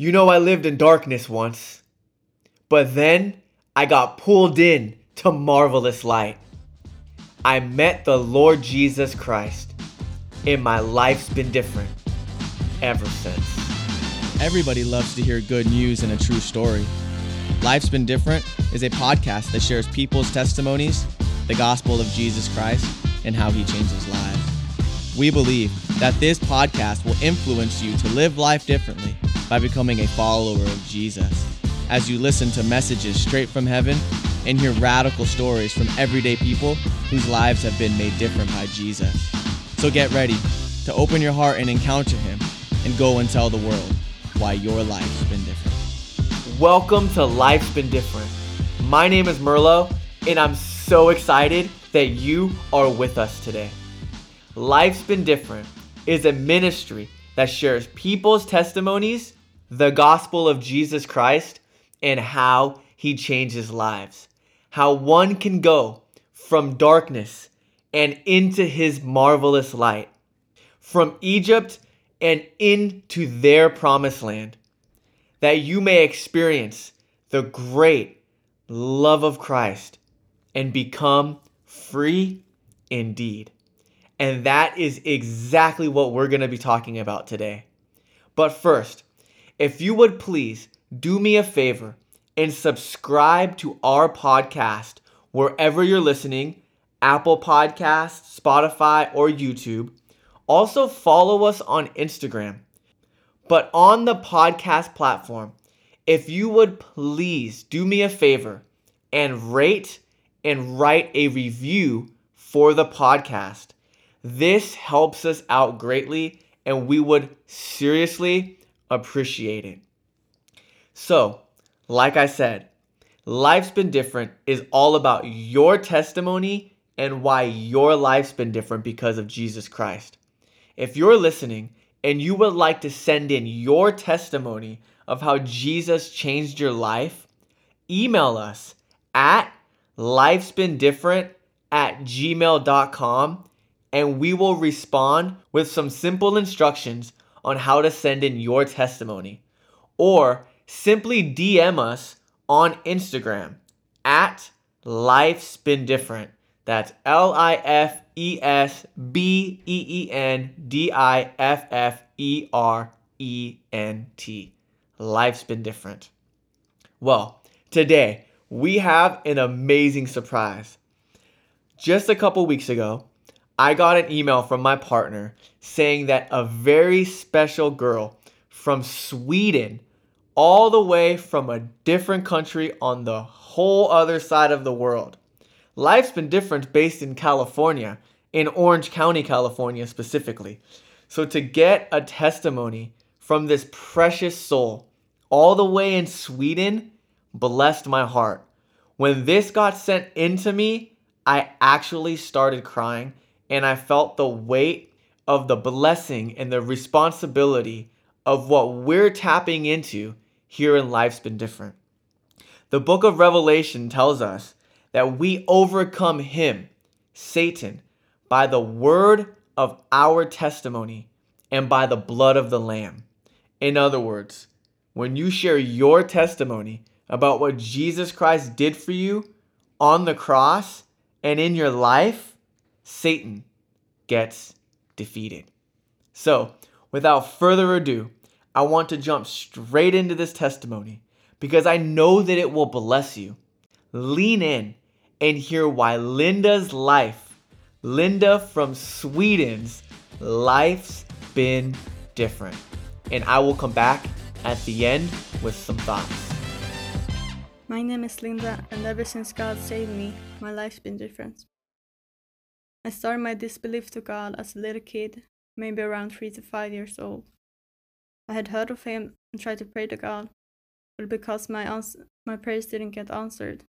You know, I lived in darkness once, but then I got pulled in to marvelous light. I met the Lord Jesus Christ, and my life's been different ever since. Everybody loves to hear good news and a true story. Life's Been Different is a podcast that shares people's testimonies, the gospel of Jesus Christ, and how he changes lives. We believe that this podcast will influence you to live life differently by becoming a follower of Jesus. As you listen to messages straight from heaven and hear radical stories from everyday people whose lives have been made different by Jesus. So get ready to open your heart and encounter him and go and tell the world why your life's been different. Welcome to Life's Been Different. My name is Merlo, and I'm so excited that you are with us today. Life's Been Different is a ministry that shares people's testimonies the gospel of Jesus Christ and how he changes lives. How one can go from darkness and into his marvelous light, from Egypt and into their promised land, that you may experience the great love of Christ and become free indeed. And that is exactly what we're going to be talking about today. But first, if you would please do me a favor and subscribe to our podcast wherever you're listening Apple Podcasts, Spotify, or YouTube. Also, follow us on Instagram. But on the podcast platform, if you would please do me a favor and rate and write a review for the podcast. This helps us out greatly, and we would seriously appreciate it. So, like I said, Life's Been Different is all about your testimony and why your life's been different because of Jesus Christ. If you're listening and you would like to send in your testimony of how Jesus changed your life, email us at lifesbeendifferent at gmail.com and we will respond with some simple instructions on how to send in your testimony. Or simply DM us on Instagram at Life's Been Different. That's L I F E S B E E N D I F F E R E N T. Life's Been Different. Well, today we have an amazing surprise. Just a couple weeks ago, I got an email from my partner saying that a very special girl from Sweden, all the way from a different country on the whole other side of the world. Life's been different based in California, in Orange County, California specifically. So to get a testimony from this precious soul all the way in Sweden blessed my heart. When this got sent into me, I actually started crying and I felt the weight of the blessing and the responsibility of what we're tapping into here in Life's Been Different. The book of Revelation tells us that we overcome him, Satan, by the word of our testimony and by the blood of the Lamb. In other words, when you share your testimony about what Jesus Christ did for you on the cross and in your life, Satan gets defeated. So, without further ado, I want to jump straight into this testimony because I know that it will bless you. Lean in and hear why Linda's life, Linda from Sweden's life's been different. And I will come back at the end with some thoughts. My name is Linda, and ever since God saved me, my life's been different. I started my disbelief to God as a little kid, maybe around 3 to 5 years old. I had heard of Him and tried to pray to God, but because my, ans- my prayers didn't get answered,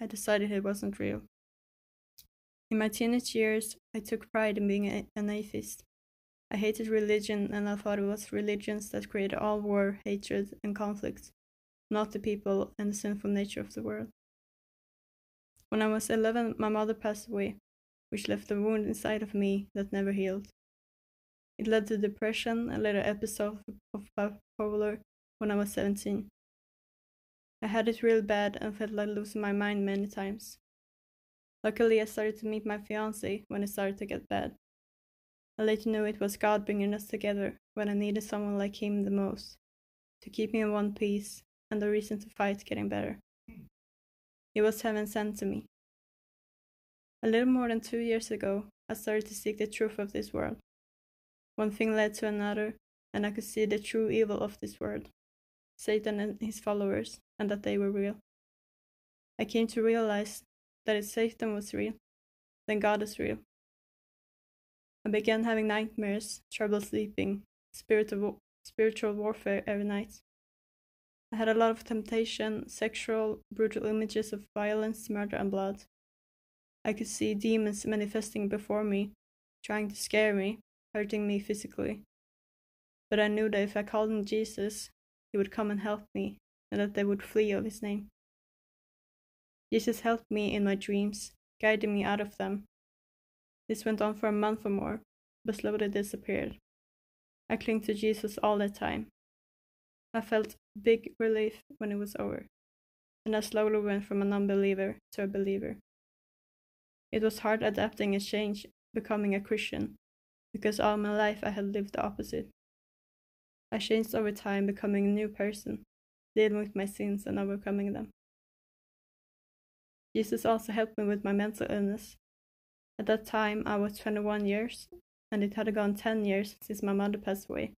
I decided He wasn't real. In my teenage years, I took pride in being a- an atheist. I hated religion and I thought it was religions that created all war, hatred, and conflict, not the people and the sinful nature of the world. When I was 11, my mother passed away which left a wound inside of me that never healed. It led to depression and later episodes of bipolar when I was 17. I had it real bad and felt like losing my mind many times. Luckily, I started to meet my fiance when it started to get bad. I later knew it was God bringing us together when I needed someone like him the most, to keep me in one piece and the reason to fight getting better. He was heaven sent to me. A little more than two years ago, I started to seek the truth of this world. One thing led to another, and I could see the true evil of this world Satan and his followers, and that they were real. I came to realize that if Satan was real, then God is real. I began having nightmares, trouble sleeping, spiritual, spiritual warfare every night. I had a lot of temptation, sexual, brutal images of violence, murder, and blood. I could see demons manifesting before me, trying to scare me, hurting me physically. But I knew that if I called on Jesus, he would come and help me, and that they would flee of his name. Jesus helped me in my dreams, guiding me out of them. This went on for a month or more, but slowly disappeared. I clung to Jesus all the time. I felt big relief when it was over, and I slowly went from a non believer to a believer. It was hard adapting a change, becoming a Christian, because all my life I had lived the opposite. I changed over time, becoming a new person, dealing with my sins and overcoming them. Jesus also helped me with my mental illness. At that time, I was 21 years, and it had gone 10 years since my mother passed away.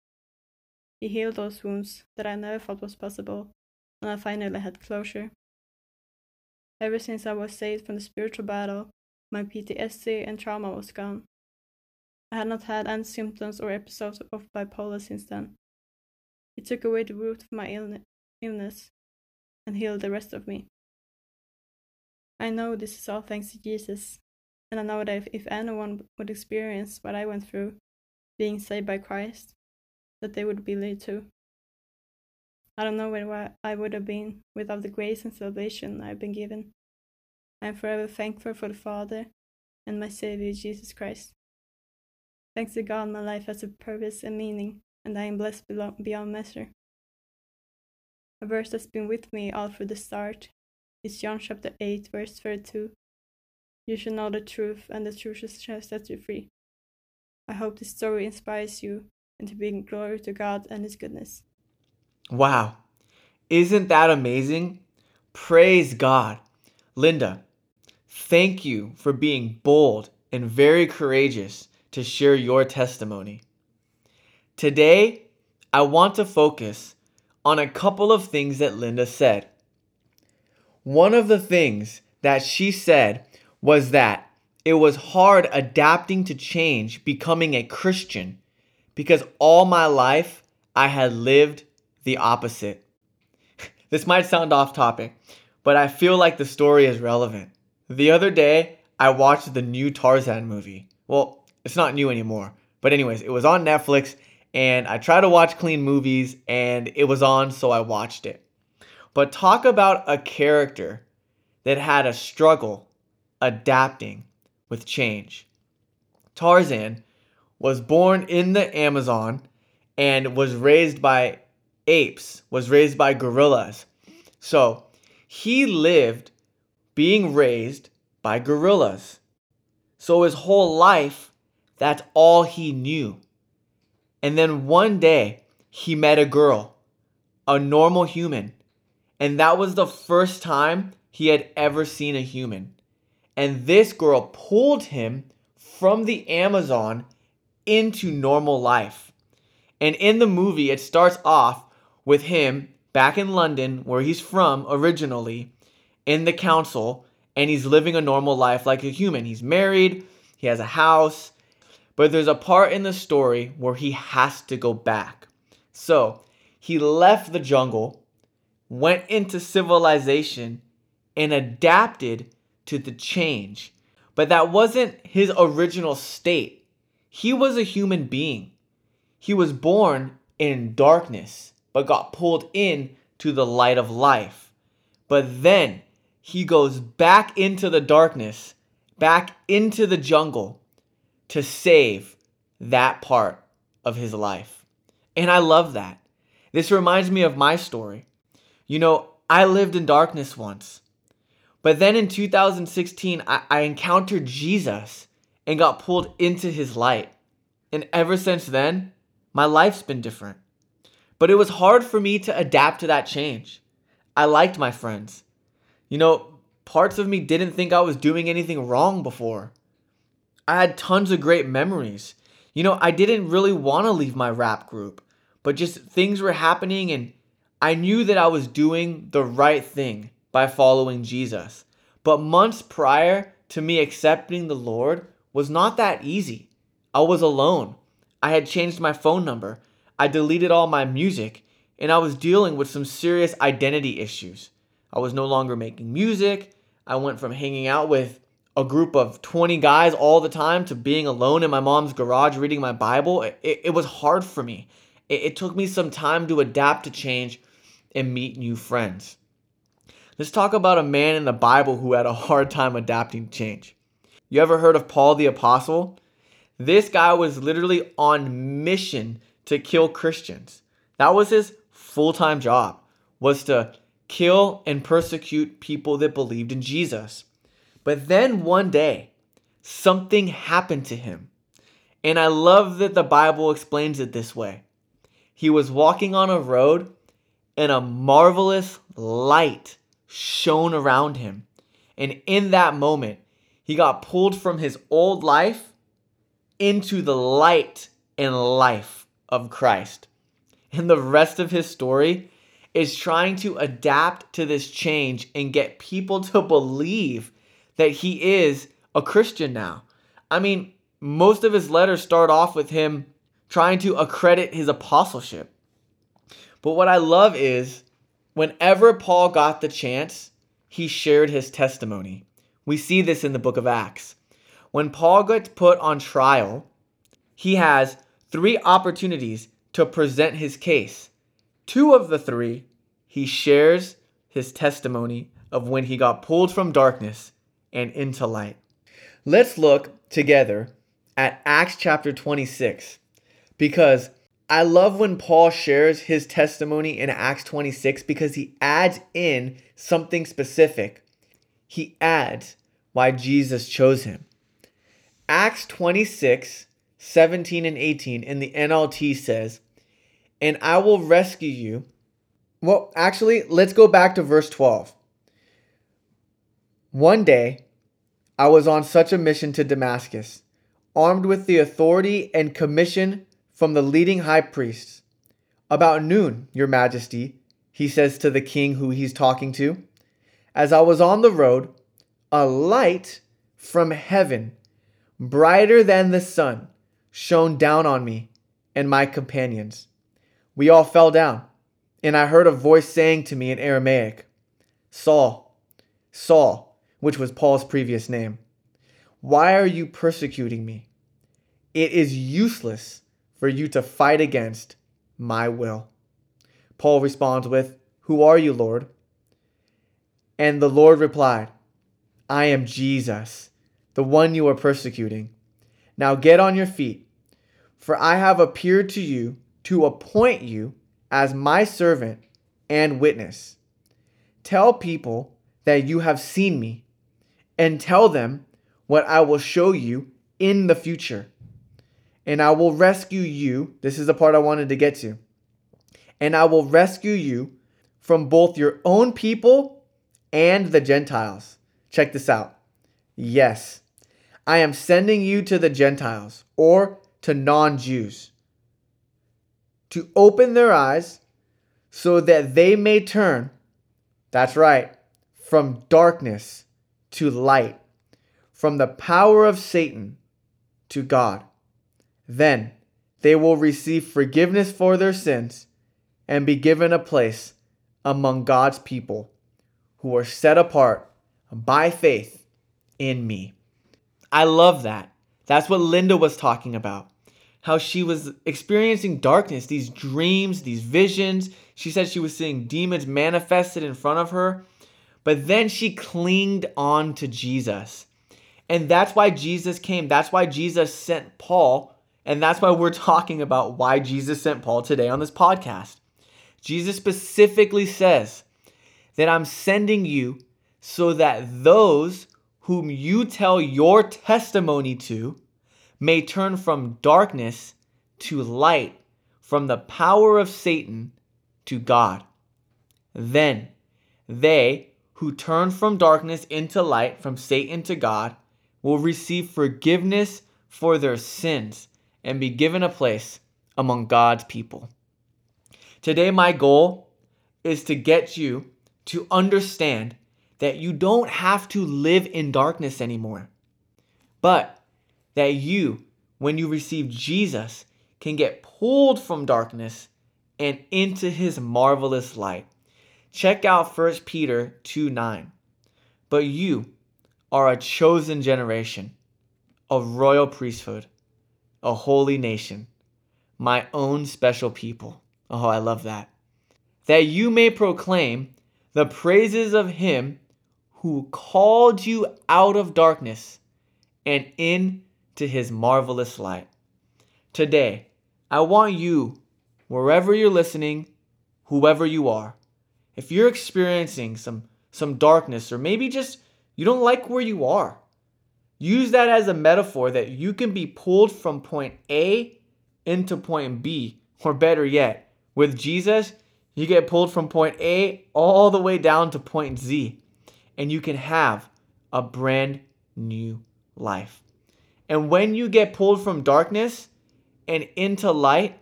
He healed those wounds that I never thought was possible, and I finally had closure. Ever since I was saved from the spiritual battle, my PTSD and trauma was gone. I had not had any symptoms or episodes of bipolar since then. It took away the root of my illness and healed the rest of me. I know this is all thanks to Jesus, and I know that if, anyone would experience what I went through, being saved by Christ, that they would be believe too. I don't know where I would have been without the grace and salvation I've been given. I am forever thankful for the Father and my Savior Jesus Christ. Thanks to God, my life has a purpose and meaning, and I am blessed beyond measure. A verse that's been with me all through the start is John chapter 8, verse 32. You shall know the truth, and the truth shall set you free. I hope this story inspires you and to glory to God and His goodness. Wow. Isn't that amazing? Praise God. Linda, thank you for being bold and very courageous to share your testimony. Today, I want to focus on a couple of things that Linda said. One of the things that she said was that it was hard adapting to change, becoming a Christian, because all my life I had lived the opposite. this might sound off topic, but I feel like the story is relevant. The other day, I watched the new Tarzan movie. Well, it's not new anymore, but, anyways, it was on Netflix, and I try to watch clean movies, and it was on, so I watched it. But talk about a character that had a struggle adapting with change. Tarzan was born in the Amazon and was raised by apes, was raised by gorillas. So he lived being raised by gorillas. So his whole life, that's all he knew. And then one day, he met a girl, a normal human, and that was the first time he had ever seen a human. And this girl pulled him from the Amazon into normal life. And in the movie, it starts off with him back in London, where he's from originally, in the council, and he's living a normal life like a human. He's married, he has a house, but there's a part in the story where he has to go back. So he left the jungle went into civilization and adapted to the change. But that wasn't his original state. He was a human being. He was born in darkness, but got pulled in to the light of life. But then he goes back into the darkness, back into the jungle to save that part of his life. And I love that. This reminds me of my story. You know, I lived in darkness once. But then in 2016, I, I encountered Jesus and got pulled into his light. And ever since then, my life's been different. But it was hard for me to adapt to that change. I liked my friends. You know, parts of me didn't think I was doing anything wrong before. I had tons of great memories. You know, I didn't really want to leave my rap group, but just things were happening and I knew that I was doing the right thing by following Jesus. But months prior to me accepting the Lord was not that easy. I was alone. I had changed my phone number. I deleted all my music, and I was dealing with some serious identity issues. I was no longer making music. I went from hanging out with a group of 20 guys all the time to being alone in my mom's garage reading my Bible. It, it was hard for me. It, it took me some time to adapt to change and meet new friends. Let's talk about a man in the Bible who had a hard time adapting to change. You ever heard of Paul the Apostle? This guy was literally on mission to kill Christians. That was his full-time job, was to kill and persecute people that believed in Jesus. But then one day, something happened to him. And I love that the Bible explains it this way. He was walking on a road and a marvelous light shone around him. And in that moment, he got pulled from his old life into the light and life of Christ. And the rest of his story is trying to adapt to this change and get people to believe that he is a Christian now. I mean, most of his letters start off with him trying to accredit his apostleship. But what I love is whenever Paul got the chance, he shared his testimony. We see this in the book of Acts. When Paul gets put on trial, he has three opportunities to present his case. Two of the three, he shares his testimony of when he got pulled from darkness and into light. Let's look together at Acts chapter 26 because I love when Paul shares his testimony in Acts 26 because he adds in something specific. He adds why Jesus chose him. Acts 26, 17 and 18 in the NLT says, And I will rescue you. Well, actually, let's go back to verse 12. One day, I was on such a mission to Damascus, armed with the authority and commission from the leading high priests. About noon, your majesty, he says to the king who he's talking to, as I was on the road, a light from heaven, brighter than the sun, shone down on me and my companions. We all fell down, and I heard a voice saying to me in Aramaic, Saul, Saul, which was Paul's previous name, why are you persecuting me? It is useless for you to fight against my will. Paul responds with, Who are you, Lord? And the Lord replied, I am Jesus, the one you are persecuting. Now get on your feet, for I have appeared to you to appoint you as my servant and witness. Tell people that you have seen me, and tell them what I will show you in the future and I will rescue you. This is the part I wanted to get to. And I will rescue you from both your own people and the Gentiles. Check this out. Yes, I am sending you to the Gentiles or to non Jews to open their eyes so that they may turn, that's right, from darkness to light, from the power of Satan to God. Then they will receive forgiveness for their sins and be given a place among God's people who are set apart by faith in me. I love that. That's what Linda was talking about. How she was experiencing darkness, these dreams, these visions. She said she was seeing demons manifested in front of her. But then she clinged on to Jesus. And that's why Jesus came. That's why Jesus sent Paul and that's why we're talking about why Jesus sent Paul today on this podcast. Jesus specifically says that I'm sending you so that those whom you tell your testimony to may turn from darkness to light, from the power of Satan to God. Then they who turn from darkness into light, from Satan to God, will receive forgiveness for their sins and be given a place among God's people. Today, my goal is to get you to understand that you don't have to live in darkness anymore, but that you, when you receive Jesus, can get pulled from darkness and into his marvelous light. Check out 1 Peter 2 9. But you are a chosen generation, a royal priesthood, a holy nation, my own special people. Oh, I love that. That you may proclaim the praises of him who called you out of darkness and into his marvelous light. Today, I want you, wherever you're listening, whoever you are, if you're experiencing some some darkness or maybe just you don't like where you are, use that as a metaphor that you can be pulled from point A into point B, or better yet, with Jesus, you get pulled from point A all the way down to point Z and you can have a brand new life. And when you get pulled from darkness and into light,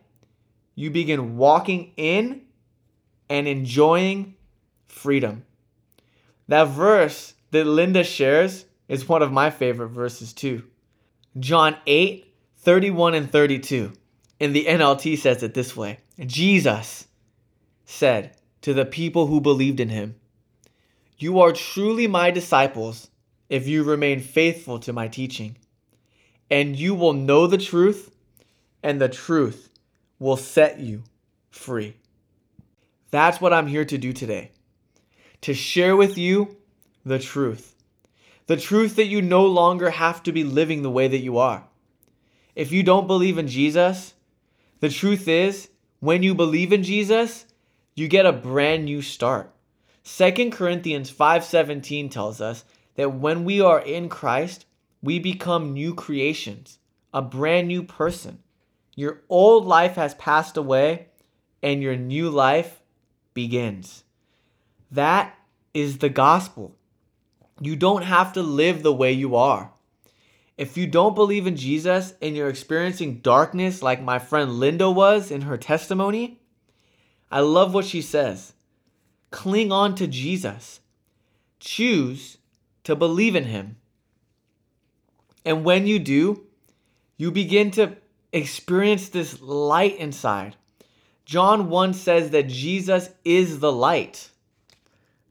you begin walking in and enjoying freedom. That verse that Linda shares is one of my favorite verses too. John 8, 31 and 32. In the NLT says it this way Jesus said to the people who believed in him, you are truly my disciples if you remain faithful to my teaching. And you will know the truth, and the truth will set you free. That's what I'm here to do today to share with you the truth. The truth that you no longer have to be living the way that you are. If you don't believe in Jesus, the truth is, when you believe in Jesus, you get a brand new start. 2 Corinthians 5:17 tells us that when we are in Christ, we become new creations, a brand new person. Your old life has passed away and your new life begins. That is the gospel. You don't have to live the way you are. If you don't believe in Jesus and you're experiencing darkness like my friend Linda was in her testimony, I love what she says. Cling on to Jesus. Choose to believe in him. And when you do, you begin to experience this light inside. John 1 says that Jesus is the light.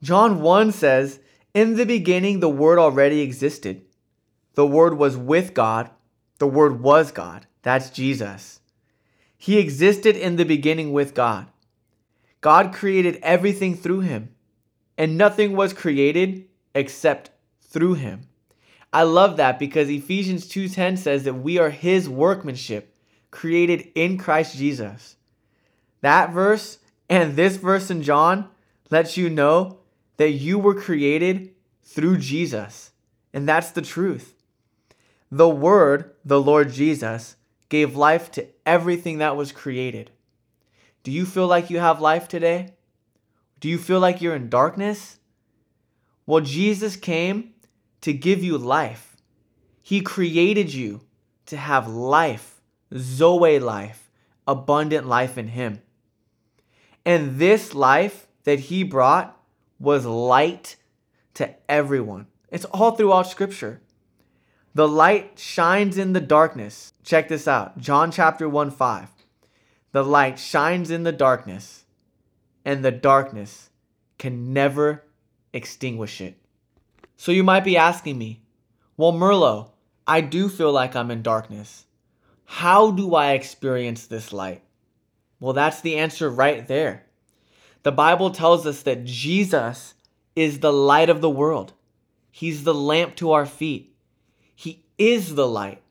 John 1 says, In the beginning, the Word already existed. The Word was with God. The Word was God. That's Jesus. He existed in the beginning with God. God created everything through him, and nothing was created except through him. I love that because Ephesians 2:10 says that we are his workmanship, created in Christ Jesus. That verse and this verse in John lets you know that you were created through Jesus. And that's the truth. The Word, the Lord Jesus, gave life to everything that was created. Do you feel like you have life today? Do you feel like you're in darkness? Well, Jesus came to give you life. He created you to have life, Zoe life, abundant life in Him. And this life that He brought was light to everyone. It's all throughout Scripture. The light shines in the darkness. Check this out John chapter 1 5. The light shines in the darkness, and the darkness can never extinguish it. So you might be asking me, well, Merlo, I do feel like I'm in darkness. How do I experience this light? Well, that's the answer right there. The Bible tells us that Jesus is the light of the world. He's the lamp to our feet. He is the light.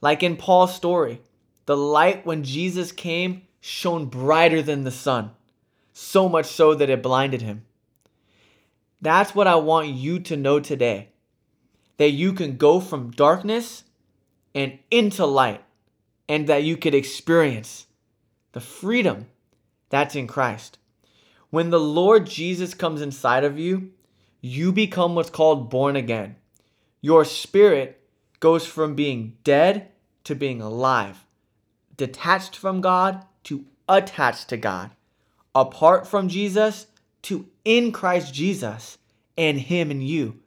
Like in Paul's story, the light when Jesus came shone brighter than the sun. so much so that it blinded him. That's what I want you to know today that you can go from darkness and into light, and that you could experience the freedom that's in Christ. When the Lord Jesus comes inside of you, you become what's called born again. Your spirit goes from being dead to being alive, detached from God to attached to God, apart from Jesus to in Christ Jesus and Him and you.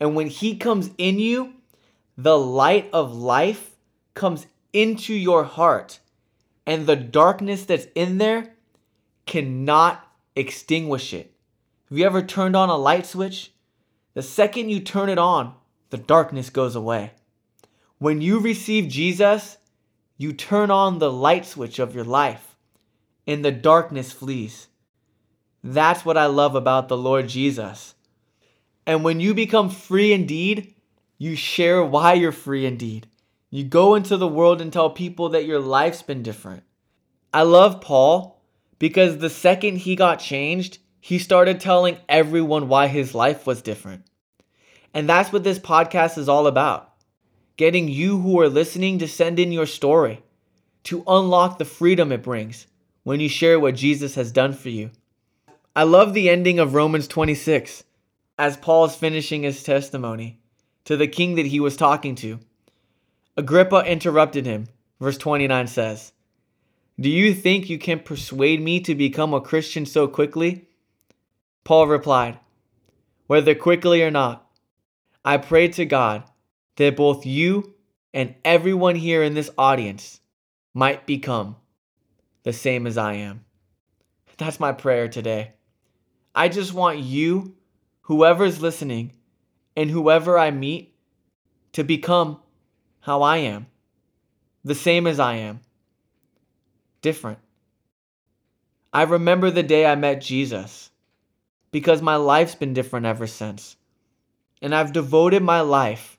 And when He comes in you, the light of life comes into your heart, and the darkness that's in there cannot extinguish it. Have you ever turned on a light switch? The second you turn it on, the darkness goes away. When you receive Jesus, you turn on the light switch of your life, and the darkness flees. That's what I love about the Lord Jesus. And when you become free indeed, you share why you're free indeed. You go into the world and tell people that your life's been different. I love Paul because the second he got changed, he started telling everyone why his life was different. And that's what this podcast is all about getting you who are listening to send in your story, to unlock the freedom it brings when you share what Jesus has done for you. I love the ending of Romans 26 as Paul is finishing his testimony to the king that he was talking to. Agrippa interrupted him. Verse 29 says, Do you think you can persuade me to become a Christian so quickly? Paul replied, Whether quickly or not, I pray to God that both you and everyone here in this audience might become the same as I am. That's my prayer today. I just want you, whoever's listening, and whoever I meet to become how I am, the same as I am, different. I remember the day I met Jesus because my life's been different ever since. And I've devoted my life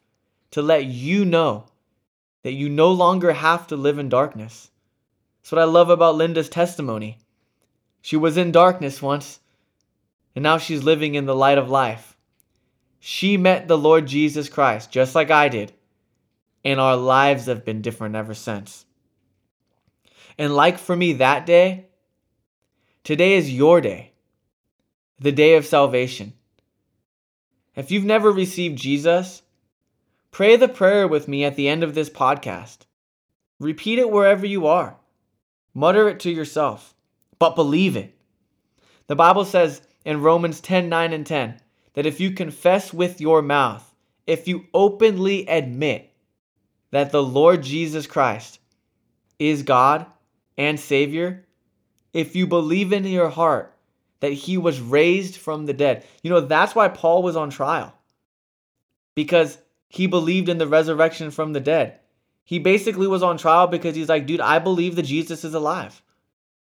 to let you know that you no longer have to live in darkness. That's what I love about Linda's testimony. She was in darkness once, and now she's living in the light of life. She met the Lord Jesus Christ just like I did, and our lives have been different ever since. And like for me that day, today is your day, the day of salvation. If you've never received Jesus, pray the prayer with me at the end of this podcast. Repeat it wherever you are. Mutter it to yourself, but believe it. The Bible says in Romans 10 9 and 10 that if you confess with your mouth, if you openly admit that the Lord Jesus Christ is God and Savior, if you believe in your heart that he was raised from the dead, you know, that's why Paul was on trial because he believed in the resurrection from the dead. He basically was on trial because he's like, dude, I believe that Jesus is alive.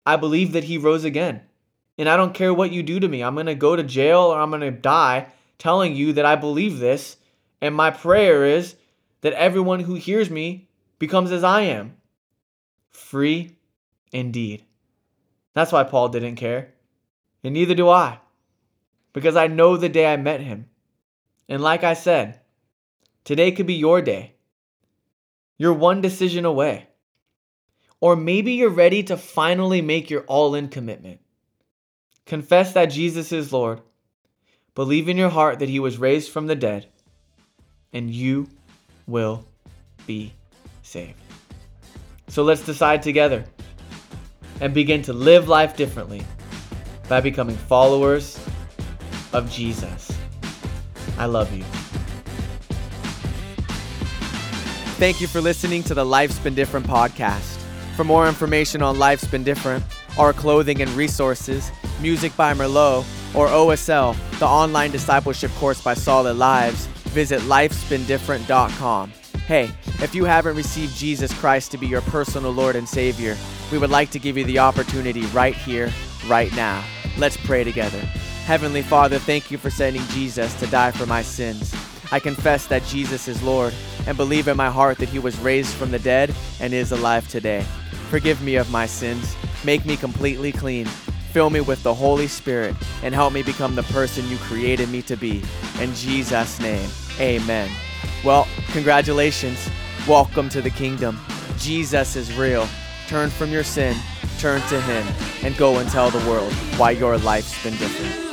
I believe that he rose again. And I don't care what you do to me. I'm going to go to jail or I'm going to die telling you that I believe this. And my prayer is that everyone who hears me becomes as I am free indeed. That's why Paul didn't care. And neither do I. Because I know the day I met him. And like I said, today could be your day. You're one decision away. Or maybe you're ready to finally make your all in commitment. Confess that Jesus is Lord. Believe in your heart that he was raised from the dead, and you will be saved. So let's decide together and begin to live life differently by becoming followers of Jesus. I love you. Thank you for listening to the Life's Been Different podcast. For more information on Life's Been Different, our clothing and resources, music by Merlot, or OSL, the online discipleship course by Solid Lives, visit lifesbeendifferent.com. Hey, if you haven't received Jesus Christ to be your personal Lord and Savior, we would like to give you the opportunity right here, right now. Let's pray together. Heavenly Father, thank you for sending Jesus to die for my sins. I confess that Jesus is Lord and believe in my heart that he was raised from the dead and is alive today. Forgive me of my sins. Make me completely clean Fill me with the Holy Spirit and help me become the person you created me to be. In Jesus' name, amen. Well, congratulations. Welcome to the kingdom. Jesus is real. Turn from your sin, turn to Him, and go and tell the world why your life's been different.